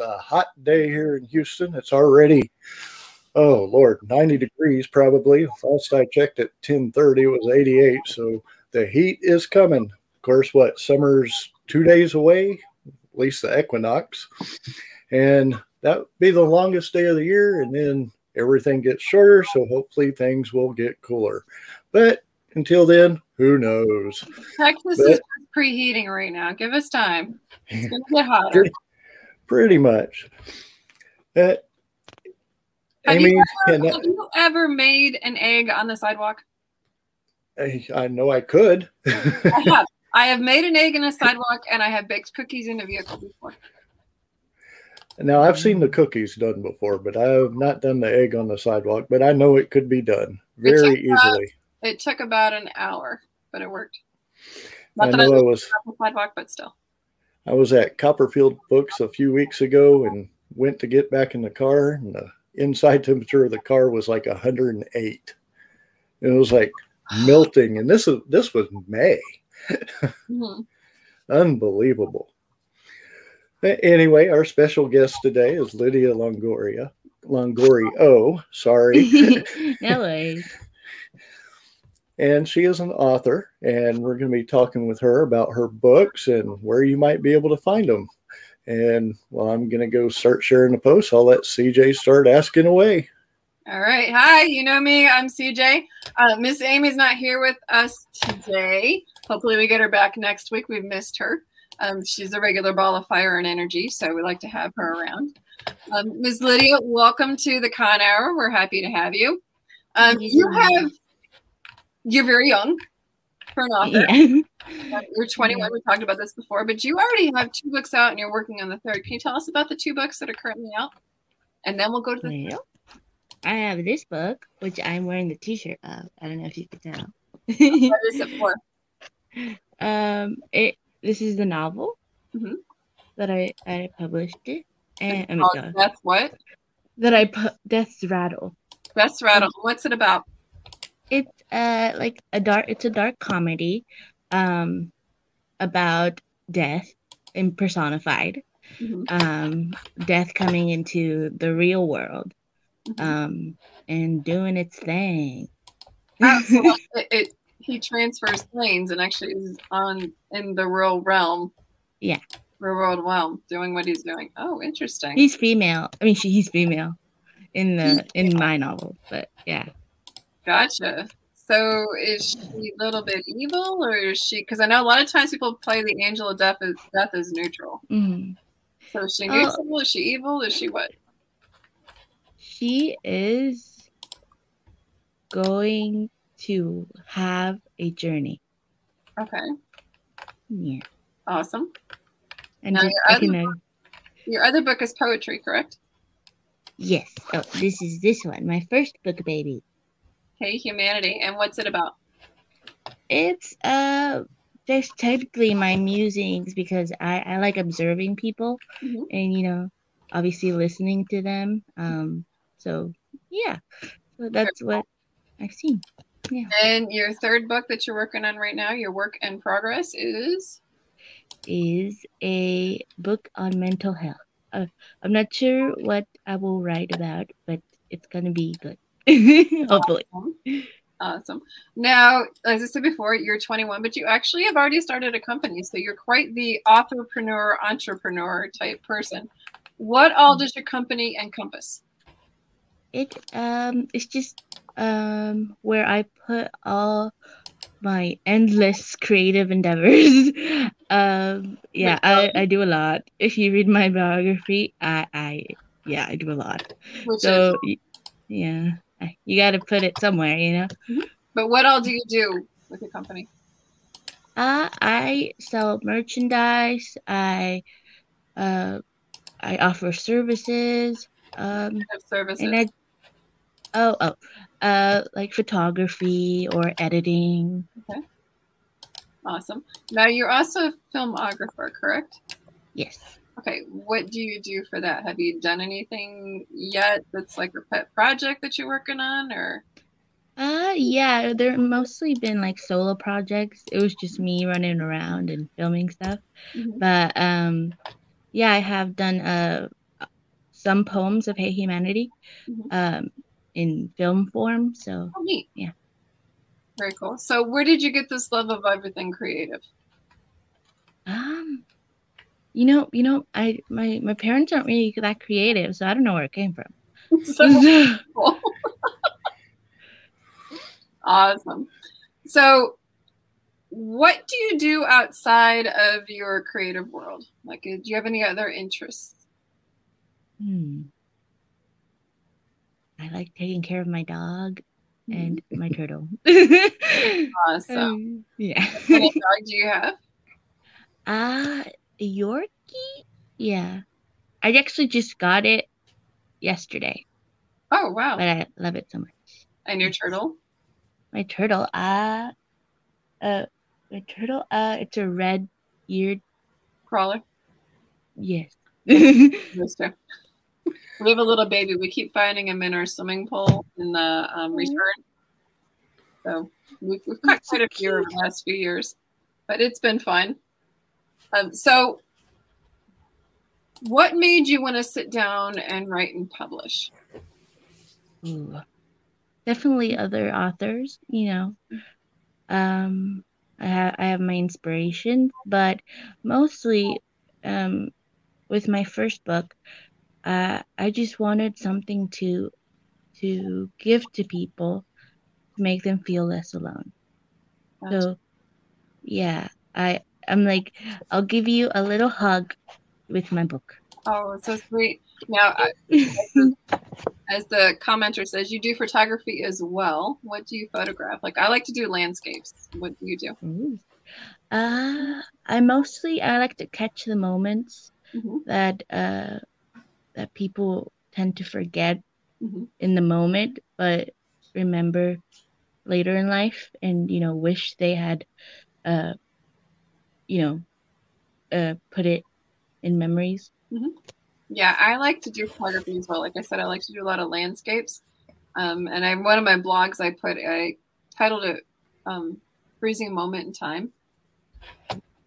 a hot day here in Houston. It's already, oh Lord, 90 degrees probably. Last I checked at 10:30, it was 88. So the heat is coming. Of course, what summer's two days away, at least the equinox, and that would be the longest day of the year. And then everything gets shorter. So hopefully things will get cooler. But until then, who knows? Texas but, is preheating right now. Give us time. It's to get hotter. Pretty, much. Uh, have, Amy, you ever, have you ever made an egg on the sidewalk? I, I know I could. I have. I have made an egg in a sidewalk and I have baked cookies in a vehicle before. Now I've seen the cookies done before, but I have not done the egg on the sidewalk. But I know it could be done very it easily. About, it took about an hour, but it worked. Not I that know I, I was sidewalk, but still. I was at Copperfield Books a few weeks ago and went to get back in the car, and the inside temperature of the car was like 108. It was like melting, and this is this was May. mm-hmm. Unbelievable. Anyway, our special guest today is Lidia Longoria. Longoria. Oh, sorry. Hello and she is an author and we're going to be talking with her about her books and where you might be able to find them. And well i'm going to go start sharing the post i'll let cj start asking away. All right. Hi you know me. I'm cj uh, miss amy's not here with us today. Hopefully we get her back next week. We've missed her. Um, she's a regular ball of fire and energy so we like to have her around. Um, ms lidia welcome to the con hour. We're happy to have you. Um, you have you're very young for an author. Yeah. You're 21. We talked about this before, but you already have two books out and you're working on the third. Can you tell us about the two books that are currently out? And then we'll go to the. Well, I have this book, which I'm wearing the T-shirt of. I don't know if you can tell. what is it for? Um, it. This is the novel mm-hmm. that I I published it, and oh Death what? That I put Death's Rattle. Death's Rattle. What's it about? it's uh like a dark it's a dark comedy um about death and personified. Mm-hmm. um death coming into the real world mm-hmm. um and doing its thing. It, it, he transfers planes and actually is on in the real realm. Yeah. Real world realm doing what he's doing. Oh interesting. He's female. I mean she, he's female in the in my novel but yeah. Gotcha. So is she a little bit evil, or is she? Because I know a lot of times people play the angel of death as death is neutral. Mm-hmm. So is she oh. neutral? Uh, is she evil? Is she what? She is going to have a journey. Okay. Yeah. Awesome. And now, your, other book, your other book is poetry, correct? Yes. Oh, this is this one, my first book, baby. Hey Humanity. And what's it about? It's uh just technically my musings because I, I like observing people mm-hmm. and you know obviously listening to them. Um so yeah. So that's what I've seen. Yeah. And your third book that you're working on right now, your work in progress is is a book on mental health. Uh, I'm not sure what I will write about, but it's gonna be good. Hopefully. Awesome. awesome. Now, as I said before, you're 21, but you actually have already started a company. So you're quite the entrepreneur, entrepreneur type person. What all does your company encompass? It um it's just um where I put all my endless creative endeavors. um yeah, I, I do a lot. If you read my biography, I I yeah, I do a lot. Which so is- yeah you got to put it somewhere, you know. Mm-hmm. But what all do you do with your company? Uh, I sell merchandise. I uh, I offer services. Um, services. And I, oh, oh, uh, like photography or editing. Okay. Awesome. Now you're also a filmographer, correct? Yes. Okay, what do you do for that? Have you done anything yet that's like a pet project that you're working on or? Uh, yeah, they're mostly been like solo projects. It was just me running around and filming stuff. Mm-hmm. But um, yeah, I have done uh some poems of Hey Humanity Mhm. um in film form. So Oh, neat. Yeah. Very cool. So, where did you get this love of everything creative? You know, you know, I my my parents aren't really that creative, so I don't know where it came from. so cool. awesome. So, what do you do outside of your creative world? Like, uh, do you have any other interests? Hmm. I like taking care of my dog and my turtle. Awesome. Um, yeah. What dog do you have? Uh Yorkie? Yeah. I actually just got it yesterday, Oh, wow. but I love it so much. And your turtle? My turtle, uh uh my turtle, uh it's a red eared Crawler? yes. We have a little baby. We keep finding him in our swimming pool in the um, return. So we've, we've caught quite a few over the last few years, but it's been fun. Um, so, what made you want to sit down and write and publish? Ooh. Definitely other authors, you know. Um I have I have my inspiration, but mostly um with my first book, uh I just wanted something to to give to people to make them feel less alone. So yeah, I I'm like I'll give you a little hug with my book. Oh, so sweet. Now, I- as the commenter says, you do photography as well. What do you photograph? Like, I like to do landscapes. What do you do? Ooh. Uh, I mostly I like to catch the moments Mhm. that uh that people tend to forget Mhm. in the moment, but remember later in life, and you know wish they had uh you know uh put it in memories. Yeah, I like to do photography as well. Like I said, I like to do a lot of landscapes. Um, and I one of my blogs I put I titled it um, "Freezing Moment in Time,"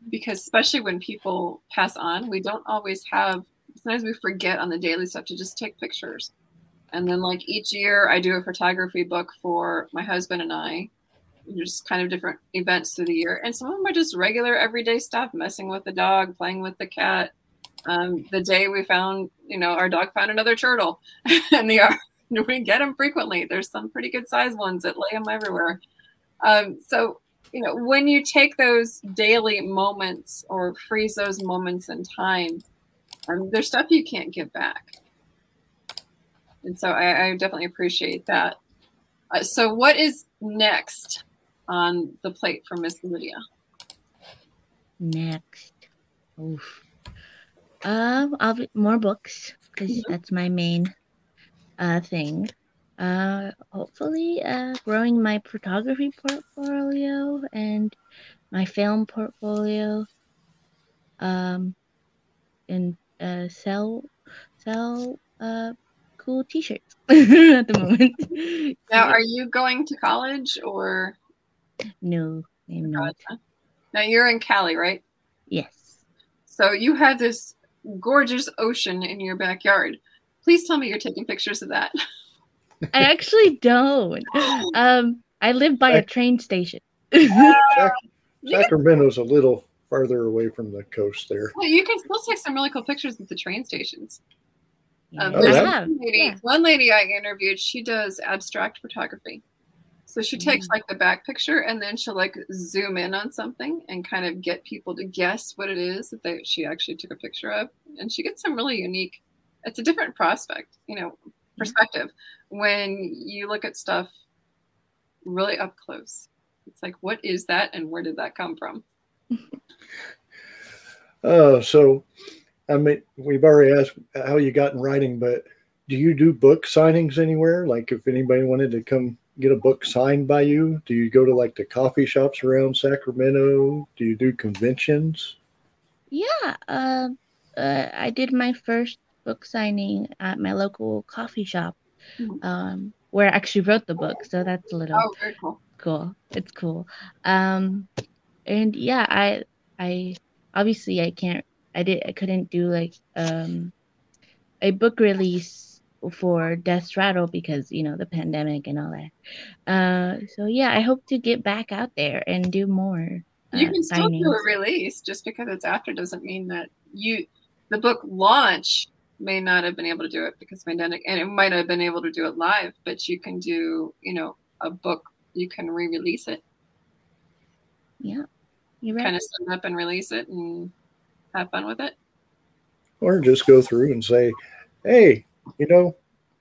because especially when people pass on, we don't always have. Sometimes we forget on the daily stuff to just take pictures. And then, like each year, I do a photography book for my husband and I. Just kind of different events through the year, and some of them are just regular everyday stuff: messing with the dog, playing with the cat, um, the day we found, you know, our dog found another turtle yard. We get them frequently. There's some pretty good sized ones that lay them everywhere. Um, so, you know, when you take those daily moments or freeze those moments in time, um, there's stuff you can't get back. And so I, I definitely appreciate that. Uh, so, what is next on the plate for Miss Lidia? Next, oof. Um, I'll be, more books because Mhm. that's my main uh thing. Uh, hopefully, uh, growing my photography portfolio and my film portfolio. Um, and uh, sell sell uh cool T-shirts at the moment. Now, are you going to college or? No, I'm not. Now you're in Cali, right? Yes. So you have this gorgeous ocean in your backyard. Please tell me you're taking pictures of that. I actually don't. Um, I live by a train station. Sac- You can, Sacramento's a little farther away from the coast there. well, you can still take some really cool pictures at the train stations. Um, Oh, yeah? one, lady, yeah. one lady I interviewed, she does abstract photography. So she takes Mm. like the back picture and then she'll like zoom in on something and kind of get people to guess what it is that they, she actually took a picture of. And she gets some really unique, it's a different prospect, you know, perspective when you look at stuff really up close. It's like, what is that and where did that come from? Uh, so, I mean, we've already asked how you got in writing, but do you do book signings anywhere? Like, if anybody wanted to come get a book signed by you, do you go to like the coffee shops around Sacramento? Do you do conventions? Yeah. Um, uh, I did my first book signing at my local coffee shop, Mhm. um, where I actually wrote the book. So that's a little Oh, very cool. cool. It's cool. Um, and yeah, I, I obviously I can't I did I couldn't do like um a book release for Death's Rattle because you know the pandemic and all that. Uh, so yeah, I hope to get back out there and do more. Uh, you can still signings. do a release just because it's after doesn't mean that you the book launch may not have been able to do it because pandemic and it might have been able to do it live but you can do you know a book you can re-release it yeah you right. kind of set up and release it and have fun with it or just go through and say hey you know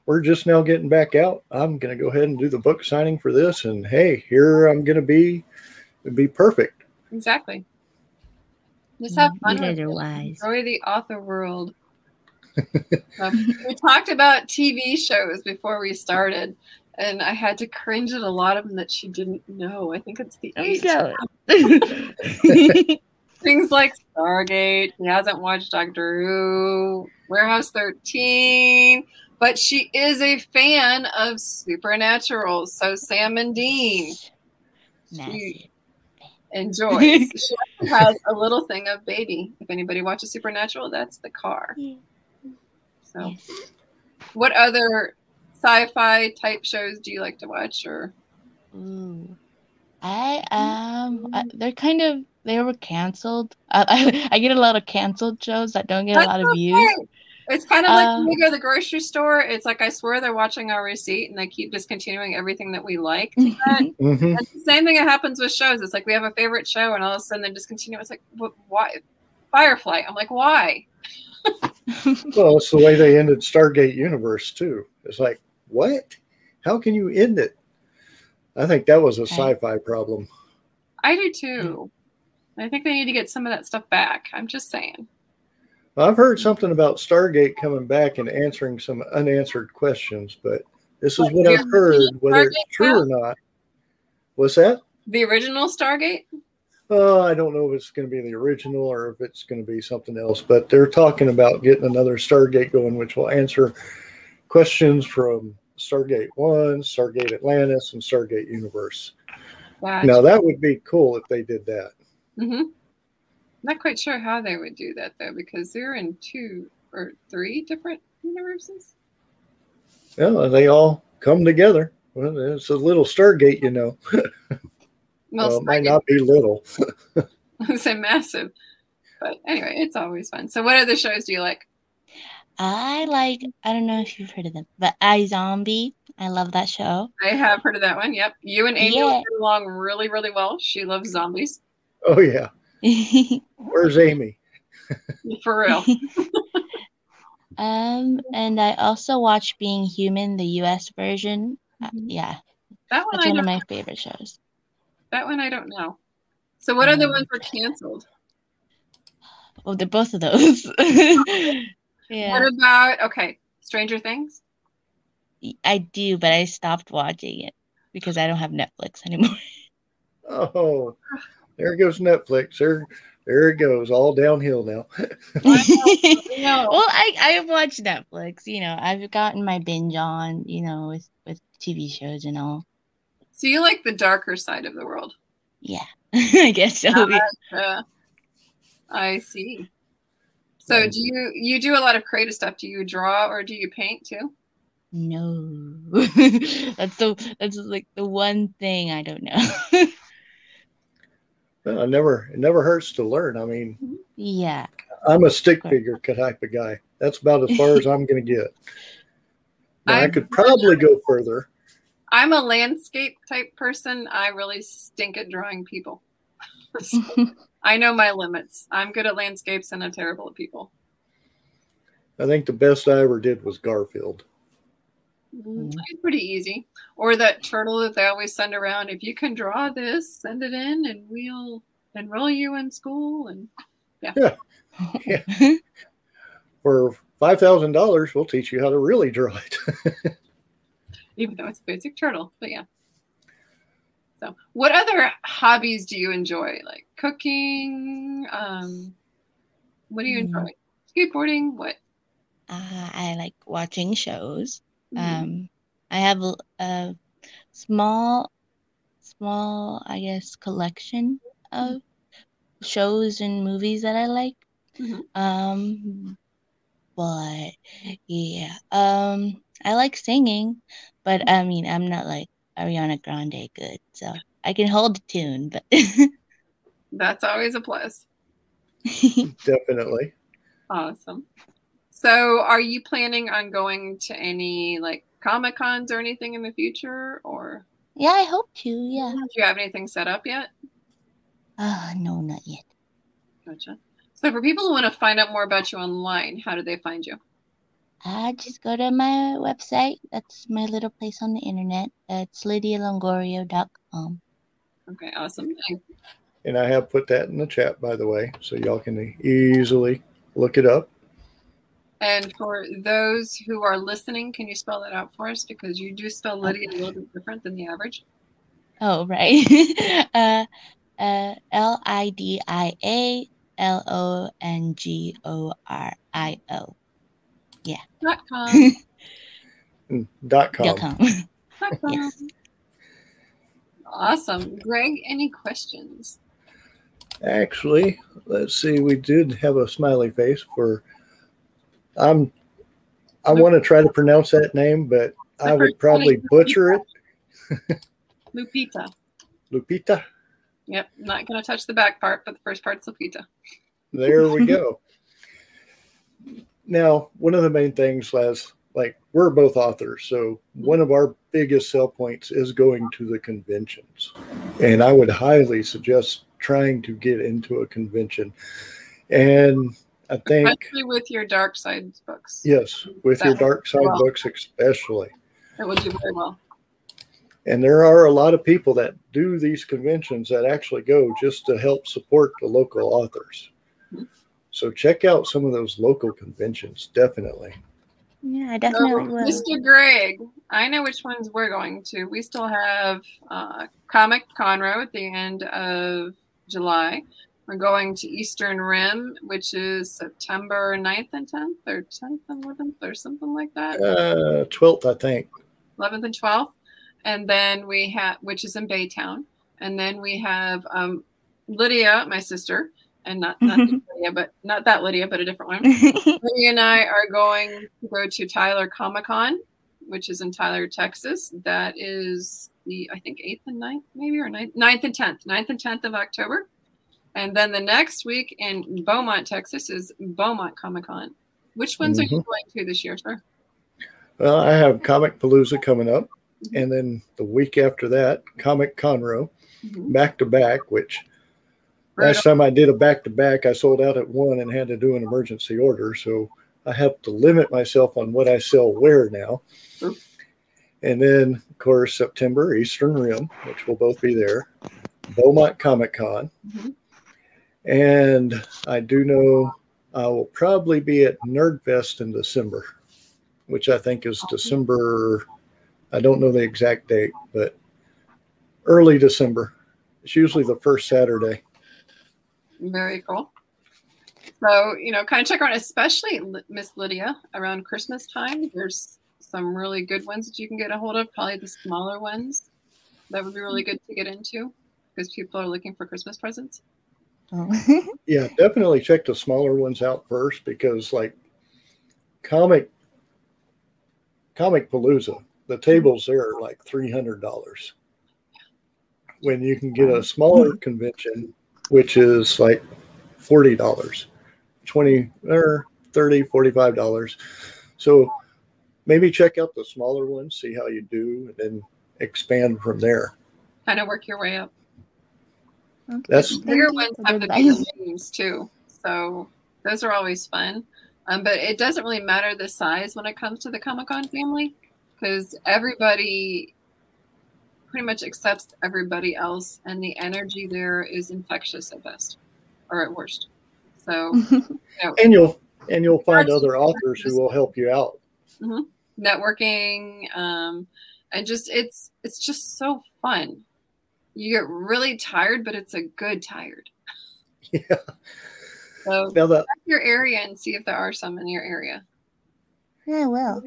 we're just now getting back out i'm going to go ahead and do the book signing for this and hey here i'm going to be it'd be perfect exactly just have fun. You guys are wise. Enjoy the author world. um, we talked about TV shows before we started, and I had to cringe at a lot of them that she didn't know. I think it's the age. Things like Stargate. She hasn't watched Doctor Who, Warehouse 13, but she is a fan of Supernatural. So Sam and Dean. She, enjoys. she has a little thing of baby. If anybody watches Supernatural, that's the car. So, what other sci-fi type shows do you like to watch? Or Ooh. I um, I, they're kind of they were canceled. I, I, I, get a lot of canceled shows that don't get that's a lot of views. It's kind of like when we go to the grocery store. It's like I swear they're watching our receipt and they keep discontinuing everything that we like. Mm-hmm. mm-hmm. the same thing that happens with shows. It's like we have a favorite show and all of a sudden they discontinue. It's like, why? Firefly. I'm like, why? well, it's the way they ended Stargate Universe too. It's like, what? How can you end it? I think that was a sci-fi problem. I do too. I think they need to get some of that stuff back. I'm just saying. Well, I've heard something about Stargate coming back and answering some unanswered questions, but this is what I've heard, whether it's true or not. What's that? The original Stargate? Uh, I don't know if it's going to be the original or if it's going to be something else, but they're talking about getting another Stargate going, which will answer questions from Stargate 1, Stargate Atlantis, and Stargate Universe. Gotcha. Now, that would be cool if they did that. Mm-hmm. Not quite sure how they would do that though, because they're in two or three different universes. Yeah, they all come together. Well, it's a little Stargate, you know. well, well it might not be little. it's a massive. But anyway, it's always fun. So, what other shows do you like? I like. I don't know if you've heard of them, but iZombie. I love that show. I have heard of that one. Yep, you and Amy yeah. get along really, really well. She loves zombies. Oh yeah. Where's Amy? For real. um, and I also watch Being Human, the U.S. version. Uh, mm-hmm. yeah, that one that's one of my favorite shows. That one I don't know. So, what um, other ones were canceled? Oh, they're both of those. yeah. What about okay, Stranger Things? I do, but I stopped watching it because I don't have Netflix anymore. Oh, there goes Netflix. There, there it goes, all downhill now. well, I I've watched Netflix. You know, I've gotten my binge on. You know, with with TV shows and all. So you like the darker side of the world? Yeah, I guess so. Uh, uh, I see. So do you you do a lot of creative stuff? Do you draw or do you paint too? No, that's the that's like the one thing I don't know. Well, it never it never hurts to learn. I mean, yeah, I'm a stick figure type of guy. That's about as far as I'm going to get. I could probably go further. I'm a landscape type person. I really stink at drawing people. I know my limits. I'm good at landscapes and I'm terrible at people. I think the best I ever did was Garfield. Mm, pretty easy. Or that turtle that they always send around. If you can draw this, send it in, and we'll enroll you in school. And yeah, yeah. yeah. for five thousand dollars, we'll teach you how to really draw it. Even though it's a basic turtle, but yeah. So, what other hobbies do you enjoy? Like cooking? Um, what do you enjoy? Mm. Skateboarding? What? Uh, I like watching shows. Mm-hmm. Um, I have a, a, small, small, I guess, collection of shows and movies that I like. Mhm. Um, but yeah, um, I like singing, but I mean, I'm not like Ariana Grande good, so I can hold a tune, but That's always a plus. Definitely. Awesome. So, are you planning on going to any like Comic Cons or anything in the future, or yeah, I hope to. Yeah. do you have anything set up yet? Ah, no, not yet. Gotcha. So, for people who want to find out more about you online, how do they find you? I just go to my website. That's my little place on the internet. It's lidialongoria.com. Okay, awesome. And And I have put that in the chat, by the way, so y'all can easily look it up. And for those who are listening, can you spell that out for us? Because you do spell Lidia a little bit different than the average. Oh, right. uh, uh, L I D I A L O N G O R I O. Dot com. Mm, Dot com. dot com. Dot com. Yes. Awesome. Greg, any questions? Actually, let's see. We did have a smiley face for. I'm. I want to try to pronounce that name, but I would probably butcher it. Lupita. Lupita. Yep, not going to touch the back part, but the first part's Lupita. There we go. now, one of the main things, Les, like we're both authors, so one of our biggest sell points is going to the conventions, and I would highly suggest trying to get into a convention. And I think Especially with your dark side books. yes, with your dark side well. books especially. It will do very well. And there are a lot of people that do these conventions that actually go just to help support the local authors. Mhm. So check out some of those local conventions, definitely. Yeah, I So, definitely will. Mr. Greg, I know which ones we're going to. We still have uh, Comic Conroe at the end of July. We're going to Eastern Rim, which is September 9th and 10th, or 10th and 11th, or something like that. Uh, 12th, I think. 11th and 12th. And then we have, which is in Baytown. And then we have um, Lydia, my sister, and not, not Lydia, but not that Lydia, but a different one. Lydia and I are going to go to Tyler Comic Con, which is in Tyler, Texas. That is the, I think, 8th and 9th, maybe, or 9th, 9th and 10th, 9th and 10th of October. And then the next week in Beaumont, Texas is Beaumont Comic Con. Which ones are you going to this year, sir? Well, I have Comic Palooza coming up. And then the week after that, Comic Conroe, Mhm. back to back, which Right last time I did a back to back, I sold out at one and had to do an emergency order. So I have to limit myself on what I sell where now. Sure. And then, of course, September, Eastern Rim, which will both be there, Beaumont Comic Con. Mhm. And I do know I will probably be at Nerdfest in December, which I think is December. I don't know the exact date, but early December. It's usually the first Saturday. Very cool. So, you know, kind of check around, especially Miss Lidia around Christmas time. There's some really good ones that you can get a hold of, probably the smaller ones. That would be really good to get into because people are looking for Christmas presents. Oh. Yeah, definitely check the smaller ones out first because, like, comic comic palooza, the tables there are like three hundred dollars. When you can get a smaller convention, which is like forty dollars, twenty or 30 45 dollars. So maybe check out the smaller ones, see how you do, and then expand from there. Kind of work your way up. That's Bigger Thank ones have the the bigger names too. So those are always fun. Um, but it doesn't really matter the size when it comes to the Comic Con family because everybody pretty much accepts everybody else, and the energy there is infectious at best or at worst. So, you know, and you'll and you'll find other authors who will help you out. networking um, and just it's it's just so fun. You get really tired, but it's a good tired. Yeah. So Now that check your area and see if there are some in your area. yeah, well.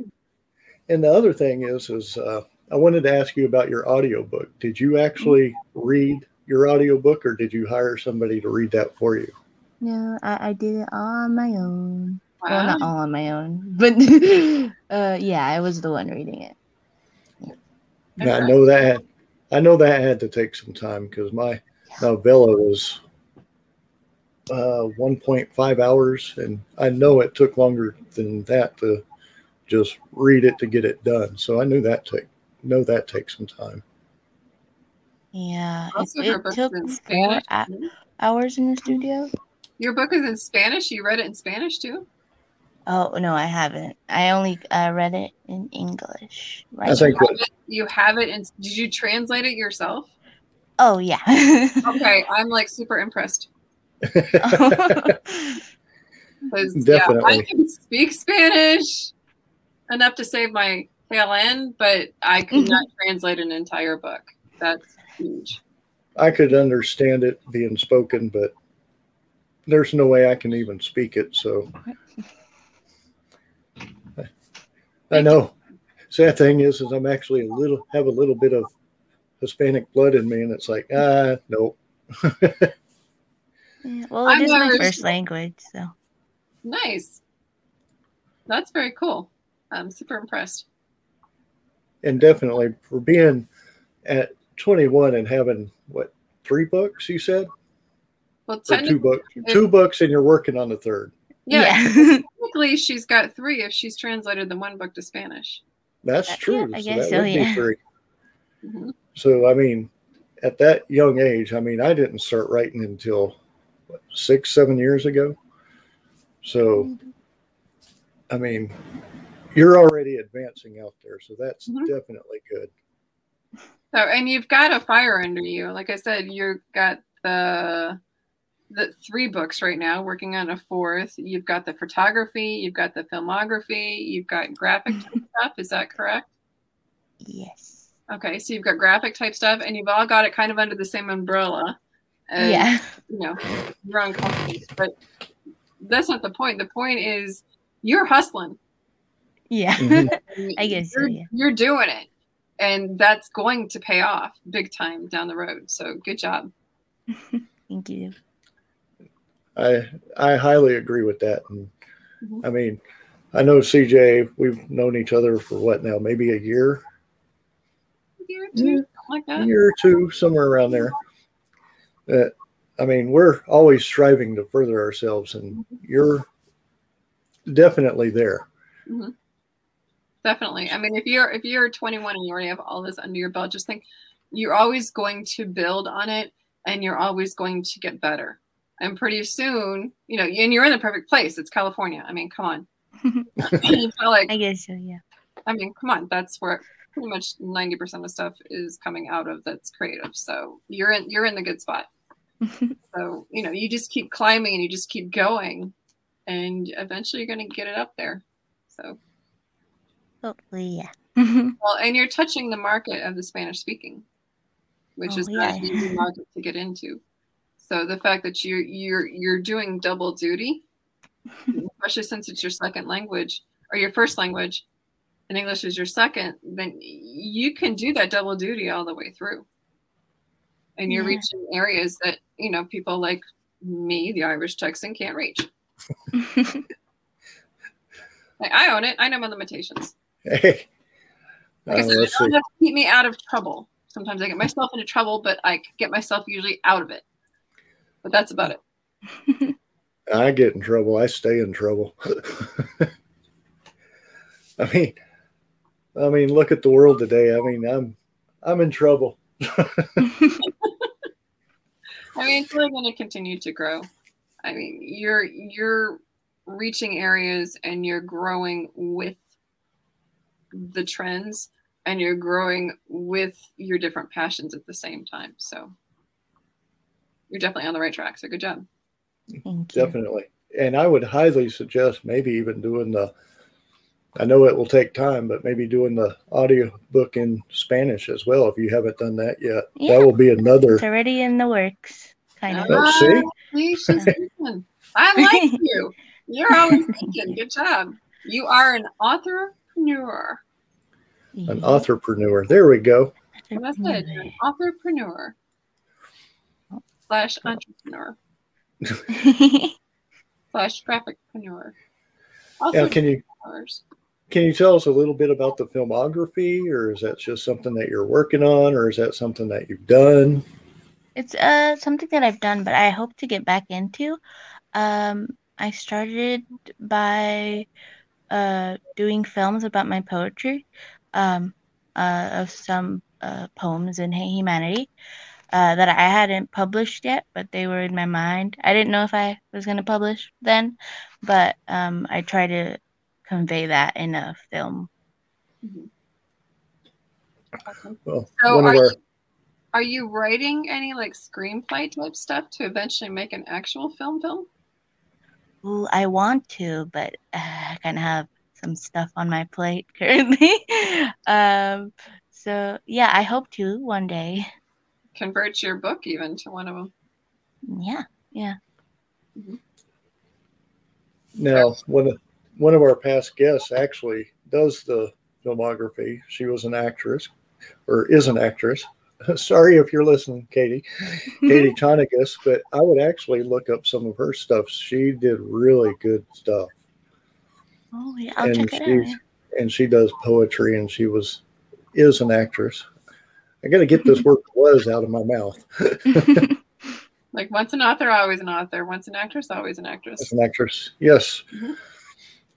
And the other thing is, is uh, I wanted to ask you about your audiobook. Did you actually read your audiobook or did you hire somebody to read that for you? No, I, I did it all on my own. Well, not all on my own, but uh, yeah, I was the one reading it. Yeah, I know that. Had, I know that had to take some time because my novella was uh, 1.5 hours, and I know it took longer than that to just read it to get it done. So I knew that take know that takes some time. Yeah, it, Also, her it book took is in four Spanish. a- hours in the studio. Your book is in Spanish. You read it in Spanish too. Oh no, I haven't. I only uh, read it in English. Right. I think You what have it, you have it, and did you translate it yourself? Oh yeah. Okay, I'm like super impressed. Because yeah, I can speak Spanish enough to save my tail end, but I could not translate an entire book. That's huge. I could understand it being spoken, but there's no way I can even speak it. So I know. Sad thing is, is I'm actually a little have a little bit of Hispanic blood in me, and it's like, ah, nope. Yeah, well, I'm it is my Irish. first language, so Nice. That's very cool. I'm super impressed. and definitely for being at 21 and having what three books you said Well, or two technically, books two books and you're working on the third yeah, yeah. technically she's got three if she's translated the one book to Spanish. that's Uh, true yeah, I so guess that so, would be yeah. three hmm so i mean at that young age i mean i didn't start writing until what, six seven years ago so i mean you're already advancing out there so that's Mhm. definitely good So, and you've got a fire under you. Like I said, you've got the the three books right now, working on a fourth. You've got the photography, you've got the filmography, you've got graphic type stuff. Is that correct? yes. Okay, so you've got graphic type stuff, and you've all got it kind of under the same umbrella. as, yeah. You know, your own companies, but that's not the point. The point is you're hustling. Yeah. Mhm. I guess you're, yeah. you're doing it, and that's going to pay off big time down the road. So good job. Thank you. I I highly agree with that. And Mhm. I mean, I know CJ. We've known each other for what now? Maybe a year, year or two, Yeah. something like a that. year or two, somewhere around there. Uh, I mean, we're always striving to further ourselves, and you're definitely there. Definitely. I mean, if you're if you're 21 and you already have all this under your belt, just think you're always going to build on it, and you're always going to get better. And pretty soon, you know, and you're in the perfect place. It's California. I mean, come on. you feel like, I guess so, yeah. I mean, come on. That's where pretty much 90% of stuff is coming out of that's creative. So you're in you're in the good spot. So, you know, you just keep climbing and you just keep going and eventually you're going to get it up there. So, Hopefully, yeah. well, and you're touching the market of the Spanish speaking, which Oh, is yeah. an easy market to get into. So the fact that you you're you're doing double duty, especially since it's your second language or your first language and English is your second, then you can do that double duty all the way through. And you're Yeah. reaching areas that, you know, people like me, the Irish Texan, can't reach. Like, I own it. I know my limitations. Hey, Like I uh, said, let's it see. don't have to keep me out of trouble. Sometimes I get myself into trouble, but I get myself usually out of it. But that's about it. I get in trouble. I stay in trouble. I mean, I mean, look at the world today. I mean, I'm I'm in trouble. I mean, it's really going to continue to grow. I mean, you're you're reaching areas and you're growing with the trends and you're growing with your different passions at the same time. So you're definitely on the right track. So good job. Thank you. Definitely. And I would highly suggest maybe even doing the, I know it will take time, but maybe doing the audio book in Spanish as well if you haven't done that yet. Yeah. That will be another. It's already in the works, kind of. Ah, oh, see? See. I like you. You're always thinking. Good job. You are an entrepreneur. An authorpreneur. There we go. That's it. You're an entrepreneur slash entrepreneur. slash graphicpreneur. Now, can you can you tell us a little bit about the filmography, or is that just something that you're working on, or is that something that you've done? It's uh something that I've done, but I hope to get back into. Um, I started by uh doing films about my poetry, um, uh, of some uh, poems in Hey Humanity. Uh, that I hadn't published yet, but they were in my mind. I didn't know if I was going to publish then, but um, I try to convey that in a film. Mhm. Awesome. Well, So are our you, are you writing any like screenplay type stuff to eventually make an actual film film? Ooh, I want to, but uh, I kind of have some stuff on my plate currently. um, so yeah, I hope to one day. Convert your book even to one of them. Yeah, yeah. Mm-hmm. now one of one of our past guests actually does the filmography. She was an actress, or is an actress. Sorry if you're listening, Katie, Katie Tonicus, but I would actually look up some of her stuff. She did really good stuff, Oh yeah, I'll and check it she's and she does poetry, and she was is an actress. I got to get this word "was" out of my mouth. Like once an author, always an author. Once an actress, always an actress. As an actress, yes, Mhm.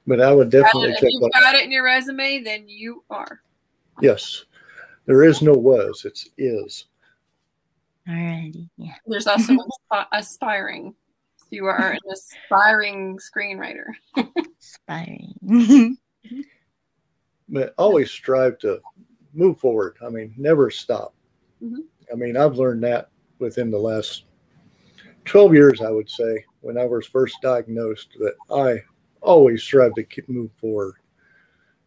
but I would Got definitely it. If check. you've Out. got it in your resume, then you are. Yes, there is no was. It's is. Alrighty, yeah. There's also aspiring. So you are an aspiring screenwriter. aspiring. but always strive to move forward. I mean, never stop. Mhm. I mean, I've learned that within the last 12 years, I would say, when I was first diagnosed, that I always strive to keep move forward.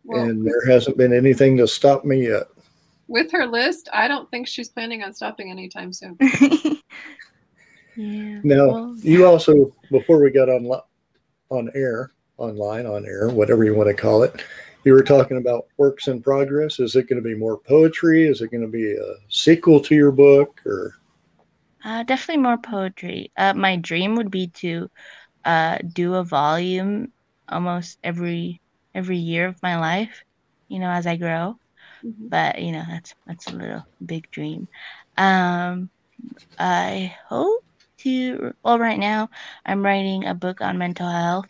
Well, and there hasn't been anything to stop me yet. with her list, I don't think she's planning on stopping anytime soon. yeah. Now, well, you also, before we got on on air, online, on air, whatever you want to call it, you were talking about works in progress. Is it going to be more poetry? Is it going to be a sequel to your book, or Uh, definitely more poetry. Uh, my dream would be to uh, do a volume almost every every year of my life, you know, as I grow. Mhm. But you know, that's that's a little big dream. Um, I hope to. Well, right now I'm writing a book on mental health,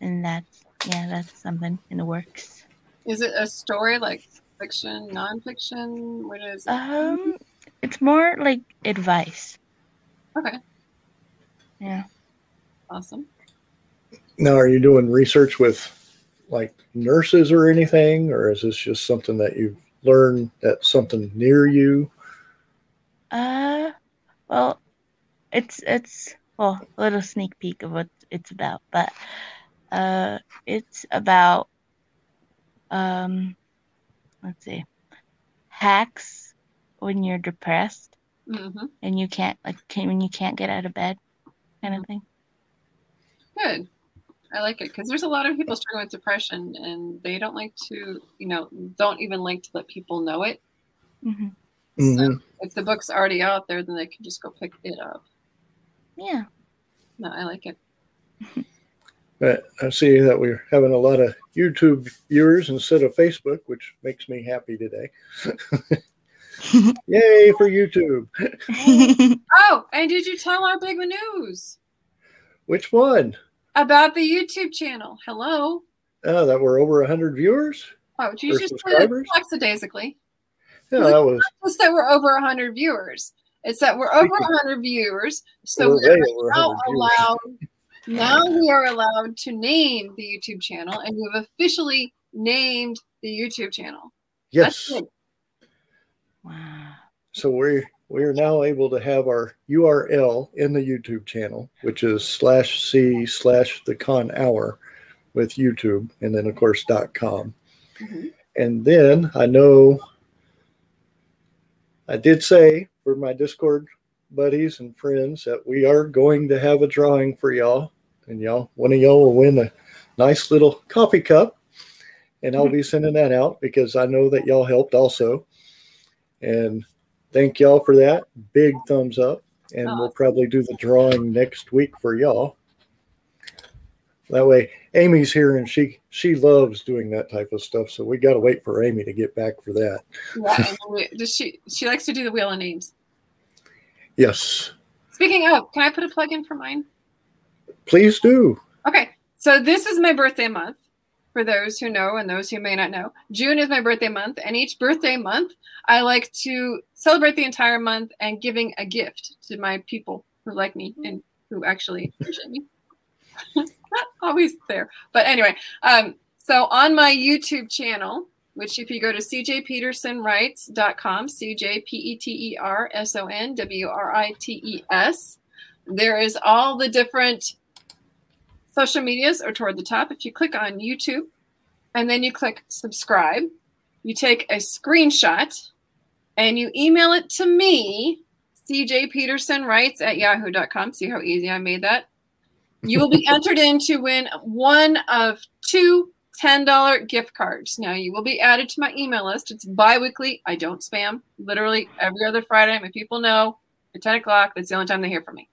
and that's yeah, that's something in the works. Is it a story like fiction, nonfiction? What is it? Um, it's more like advice. okay, Yeah. awesome. now are you doing research with like nurses or anything, or is this just something that you've learned that's something near you? Uh, well, it's it's well a little sneak peek of what it's about, but uh, it's about um, let's see, hacks when you're depressed hmm and you can't like can, when you can't get out of bed, kind of thing. Good. I like it because there's a lot of people struggling with depression and they don't like to, you know, don't even like to let people know it. hmm Mhm. If the book's already out there, then they can just go pick it up. Yeah. No, I like it. But I see that we're having a lot of YouTube viewers instead of Facebook, which makes me happy today. Yay for YouTube! Oh, and did you tell our big news Which one? about the YouTube channel? Hello. Oh, that we're over 100 viewers? Oh, you For just put it subscribers? lackadaisically. Yeah, that was It's that we're over 100 viewers. It's that we're over 100 viewers. So we're we're now allowed now we are allowed to name the YouTube channel and we've officially named the YouTube channel. Yes. Wow. So we we are now able to have our URL in the YouTube channel, which is slash c slash the con hour with YouTube, and then of course dot com. Mhm. And then I know I did say for my Discord buddies and friends that we are going to have a drawing for y'all, and y'all one of y'all will win a nice little coffee cup, and I'll be mm-hmm. sending that out because I know that y'all helped also, and thank y'all for that. Big thumbs up. and we'll probably do the drawing next week for y'all. That way, Amy's here and she she loves doing that type of stuff. So we got to wait for Amy to get back for that. Yeah, does she she likes to do the wheel of names. Yes, Speaking of, can I put a plug in for mine? Please do. Okay, so this is my birthday month. For those who know and those who may not know, June is my birthday month, and each birthday month, I like to celebrate the entire month and giving a gift to my people who like me and who actually appreciate me. not always there, but anyway. Um, so on my YouTube channel, which if you go to cjpetersonwrites.com, C J P E T E R S O N W R I T E S, there is all the different social medias are toward the top. If you click on YouTube and then you click subscribe, you take a screenshot and you email it to me, CJ Peterson writes at yahoo.com. See how easy I made that? You will be entered in to win one of two $10 gift cards. Now, you will be added to my email list. It's bi weekly. I don't spam. Literally every other Friday. My people know at 10 o'clock. That's the only time they hear from me.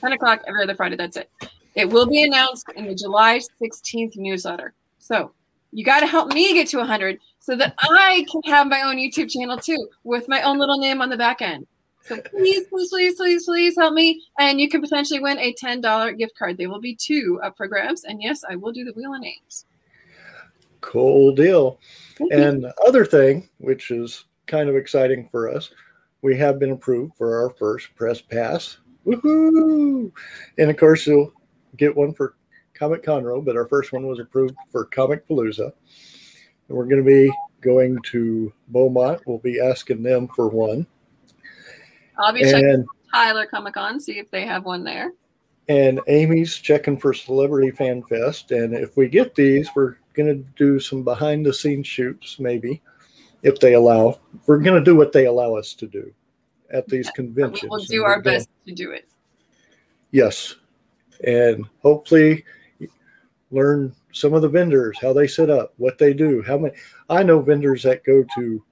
10 o'clock every other Friday. That's it. It will be announced in the July 16th newsletter. So you got to help me get to 100 so that I can have my own YouTube channel too with my own little name on the back end. So please, please, please, please, please help me. And you can potentially win a $10 gift card. There will be two up for grabs. And yes, I will do the wheel of names. Cool deal. And the other thing, which is kind of exciting for us, we have been approved for our first press pass. Woohoo! And of course, you'll get one for Comic Conroe, but our first one was approved for Comicpalooza. And we're going to be going to Beaumont. We'll be asking them for one. I'll be checking Tyler Comic Con, see if they have one there. and Amy's checking for Celebrity Fan Fest. And if we get these, we're going to do some behind the scenes shoots, maybe, if they allow. We're going to do what they allow us to do at these conventions. We'll do our best to do it. Yes. And hopefully learn some of the vendors, how they set up, what they do, how many. I know vendors that go to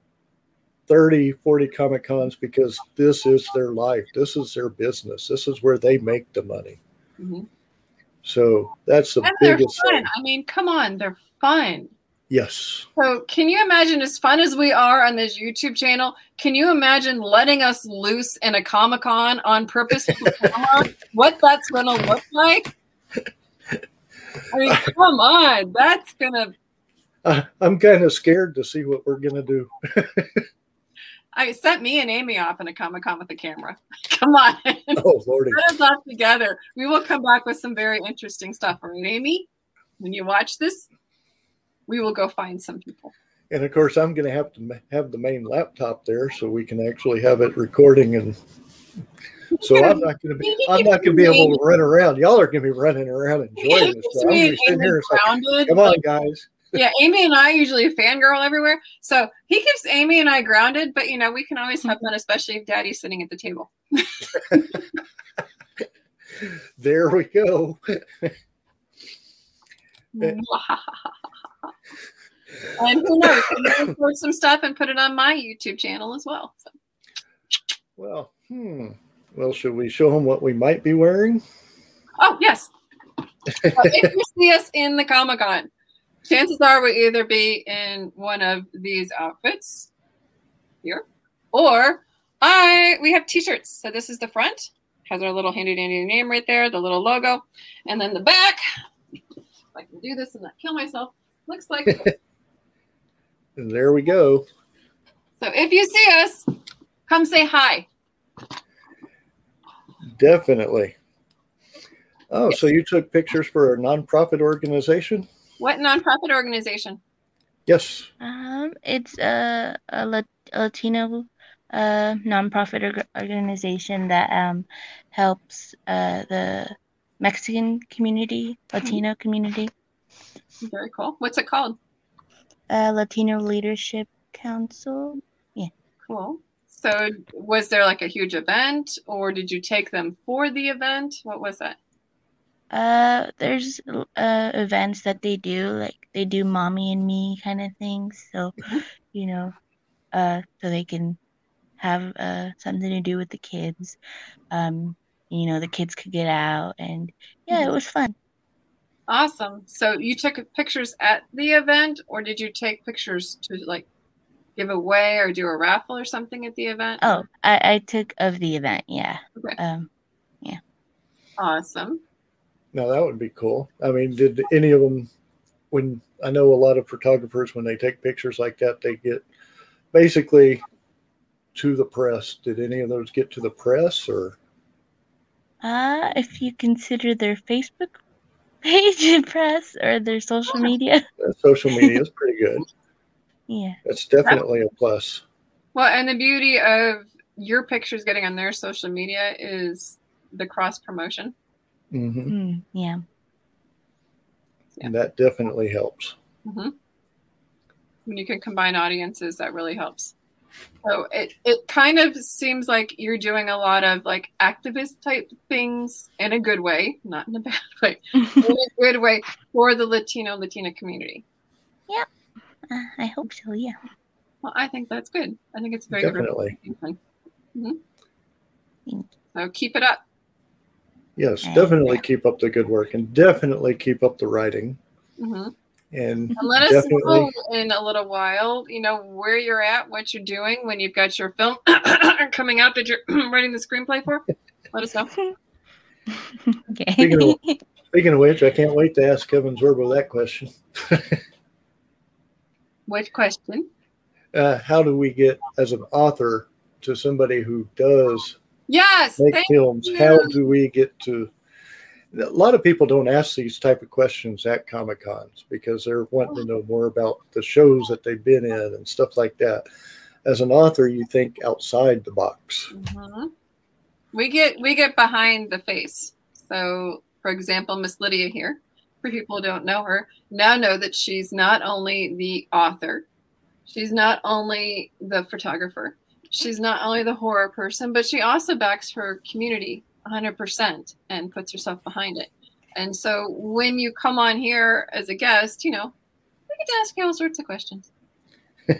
30, 40 Comic Cons because this is their life. This is their business. This is where they make the money. Mhm. So that's the And biggest fun. thing. I mean, come on, they're fun. Yes. So, can you imagine, as fun as we are on this YouTube channel, can you imagine letting us loose in a Comic Con on purpose what that's going to look like? I mean, come on, that's going to. I, I'm kind of scared to see what we're going to do. I sent me and Amy off in a Comic Con with a camera. Come on, Oh, Lordy. let us off together. We will come back with some very interesting stuff, all right, Amy? When you watch this, we will go find some people. And of course, I'm going to have to have the main laptop there so we can actually have it recording. And so I'm not going to be, I'm not going to be able to run around. Y'all are going to be running around enjoying this. So I'm going to be sitting here. It's like, grounded. come on, guys. yeah, Amy and I usually a fangirl everywhere. So he keeps Amy and I grounded, but you know, we can always have fun, especially if daddy's sitting at the table. There we go. And who knows? may record some stuff and put it on my YouTube channel as well. So, Well, hmm. Well, should we show them what we might be wearing? oh yes. So if you see us in the Comic Con, chances are we either be in one of these outfits here, or I we have T-shirts. So this is the front, has our little handy dandy name right there, the little logo, and then the back. If I can do this and not kill myself, looks like. this. And there we go. so if you see us, come say hi. Definitely. Oh, so you took pictures for a nonprofit organization? What nonprofit organization? Yes. Um, it's a, a, Lat- a Latino uh, nonprofit org- organization that um, helps uh, the Mexican community, Latino community, Very cool. What's it called? Uh, Latino Leadership Council. Yeah. Cool. So, was there like a huge event, or did you take them for the event? What was that? Uh, there's uh events that they do, like they do mommy and me kind of things. So, Mhm. you know, uh, so they can have uh, something to do with the kids. Um, you know, the kids could get out, and yeah, it was fun. Awesome. So you took pictures at the event, or did you take pictures to like give away or do a raffle or something at the event? Oh, I, I took of the event. Yeah. Okay. Um, Awesome. Now that would be cool. I mean, did any of them? When I know a lot of photographers, when they take pictures like that, they get basically to the press. Did any of those get to the press or? uh, if you consider their Facebook page and press or their social media, Uh, social media is pretty good. yeah. That's definitely a plus. Well, and the beauty of your pictures getting on their social media is the cross promotion. hmm Mm, yeah. Yeah. And that definitely helps. hmm When you can combine audiences, that really helps. So it, it kind of seems like you're doing a lot of like activist type things in a good way, not in a bad way, in a good way for the Latino Latina community. Uh, I hope so. Yeah. Well, I think that's good. I think it's a very good. Definitely. hmm So keep it up. Yes, And- definitely keep up the good work and definitely keep up the writing. hmm And And let us know in a little while, you know, where you're at, what you're doing when you've got your film coming out that you're writing the screenplay for. Let us know. Okay. Speaking of- speaking of which, I can't wait to ask Kevin Sorbo that question. Which question? Uh, how do we get as an author to somebody who does Yes. make films? you. How do we get to? A lot of people don't ask these type of questions at Comic Cons because they're wanting to know more about the shows that they've been in and stuff like that. As an author, you think outside the box. Mhm. We get we get behind the face. So, for example, Miss Lidia here, for people who don't know her, now know that she's not only the author, she's not only the photographer, she's not only the horror person, but she also backs her community 100% and puts herself behind it. And so, when you come on here as a guest, you know, we get to ask you all sorts of questions.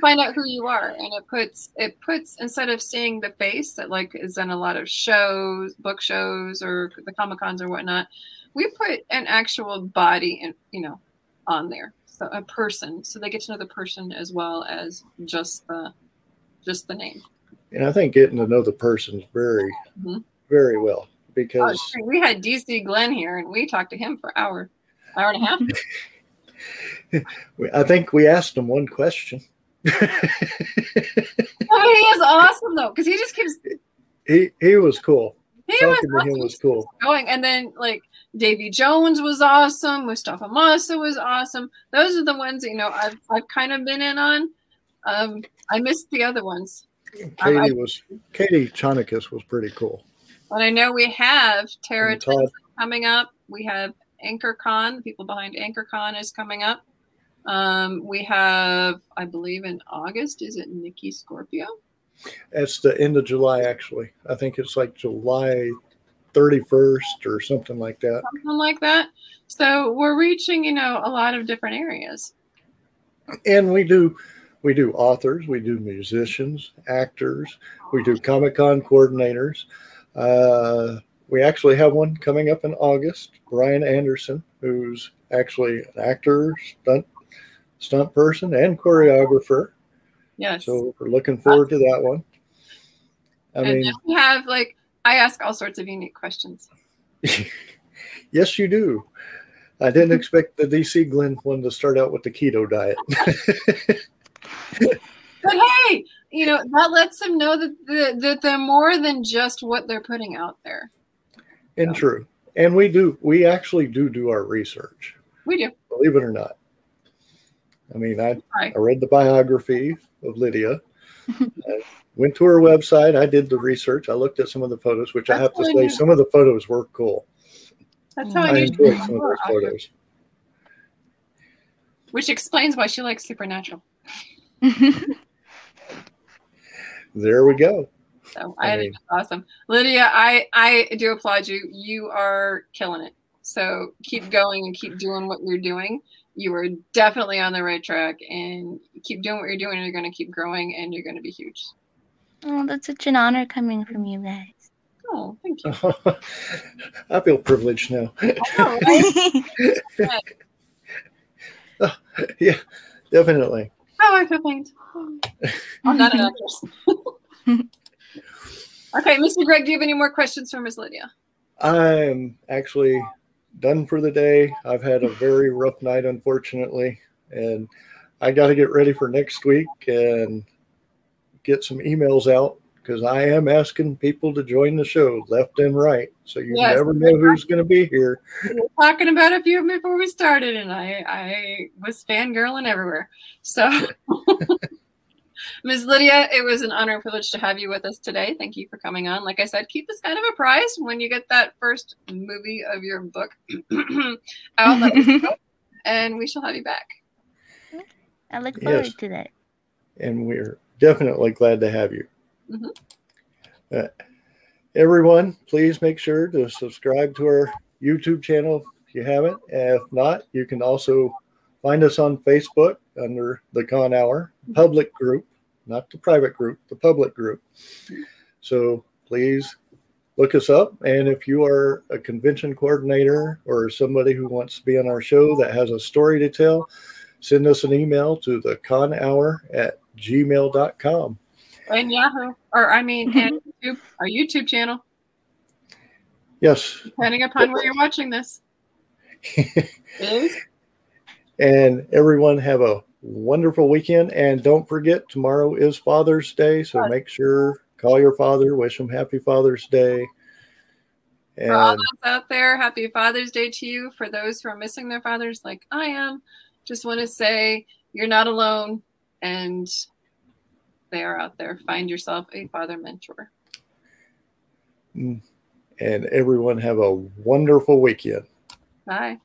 Find out who you are. And it puts it puts instead of seeing the face that like is in a lot of shows book shows or the comic cons or whatnot we put an actual body and you know on there. So a person. So they get to know the person as well as just the just the name And I think getting to know the person very, Mhm. very well oh, because shoot, we had dc glenn here and we talked to him for hour hour and a half I think we asked him one question. oh, he is awesome though because he just keeps he he was cool. he Talking was to him was cool. going. And then like Davy Jones was awesome. Mustafa Massa was awesome. Those are the ones you know I've I've kind of been in on. Um, I missed the other ones, Katie I- was Katie Chonicus was pretty cool. but I know we have Tara coming up. We have Anchor Con. The people behind Anchor Con is coming up. Um, we have, I believe, in August. Is it Nikki Scorpio? it's the end of July actually. I think it's like July thirty first or something like that. Something like that. So we're reaching, you know, a lot of different areas. And we do we do authors, we do musicians, actors, we do Comic Con coordinators. Uh, we actually have one coming up in August. Brian Anderson, who's actually an actor, stunt stunt person, and choreographer. Yes. So we're looking forward to that one. I and mean, then we have like I ask all sorts of unique questions. yes, you do. I didn't expect the DC Glenn one to start out with the keto diet. But hey, you know that lets them know that the, that they're more than just what they're putting out there. and true. And we do, we actually do do our research, We do. believe it or not. I mean, I, Right. I read the biography of Lidia. I went to her website. I did the research. I looked at some of the photos, which I have to say, some of the photos were cool. That's how I I enjoyed some of those photos. Which explains why she likes supernatural. There we go. So I I, think that's awesome, Lidia. I I do applaud you. You are killing it. So keep going and keep doing what you're doing. you are definitely on the right track and keep doing what you're doing. You're going to keep growing and you're going to be huge. Oh, that's such an honor coming from you guys. Oh, thank you. I feel privileged now. know, right? yeah, definitely. Oh, I feel pained. I'm not an actress. okay, Mr. Greg, do you have any more questions for Miss Lidia? I'm actually done for the day. I've had a very rough night, unfortunately, and I got to get ready for next week and get some emails out because I am asking people to join the show left and right. So you Yes. never know who's going to be here. We were talking about a few before we started, and I, I was fangirling everywhere. So, Ms. Lidia, it was an honor and privilege to have you with us today. Thank you for coming on. Like I said, keep this kind of a prize when you get that first movie of your book out, let us and we shall have you back. I look Yes. forward to that. and we're definitely glad to have you. Mhm. Uh, everyone, please make sure to subscribe to our YouTube channel if you haven't. If not, you can also find us on Facebook under the Con Hour public group, not the private group, the public group. So please look us up. And if you are a convention coordinator or somebody who wants to be on our show that has a story to tell, send us an email to the con hour at gmail.com. And Yahoo, or I mean, and mm-hmm. YouTube, our YouTube channel, Yes. depending upon where you're watching this. Is and everyone have a wonderful weekend. And don't forget, tomorrow is Father's Day. So Yes. make sure, call your father, wish him happy Father's Day. For all And those out there, happy Father's Day to you. For those who are missing their fathers, like I am, just want to say you're not alone and they are out there. Find yourself a father mentor. and everyone have a wonderful weekend. Bye.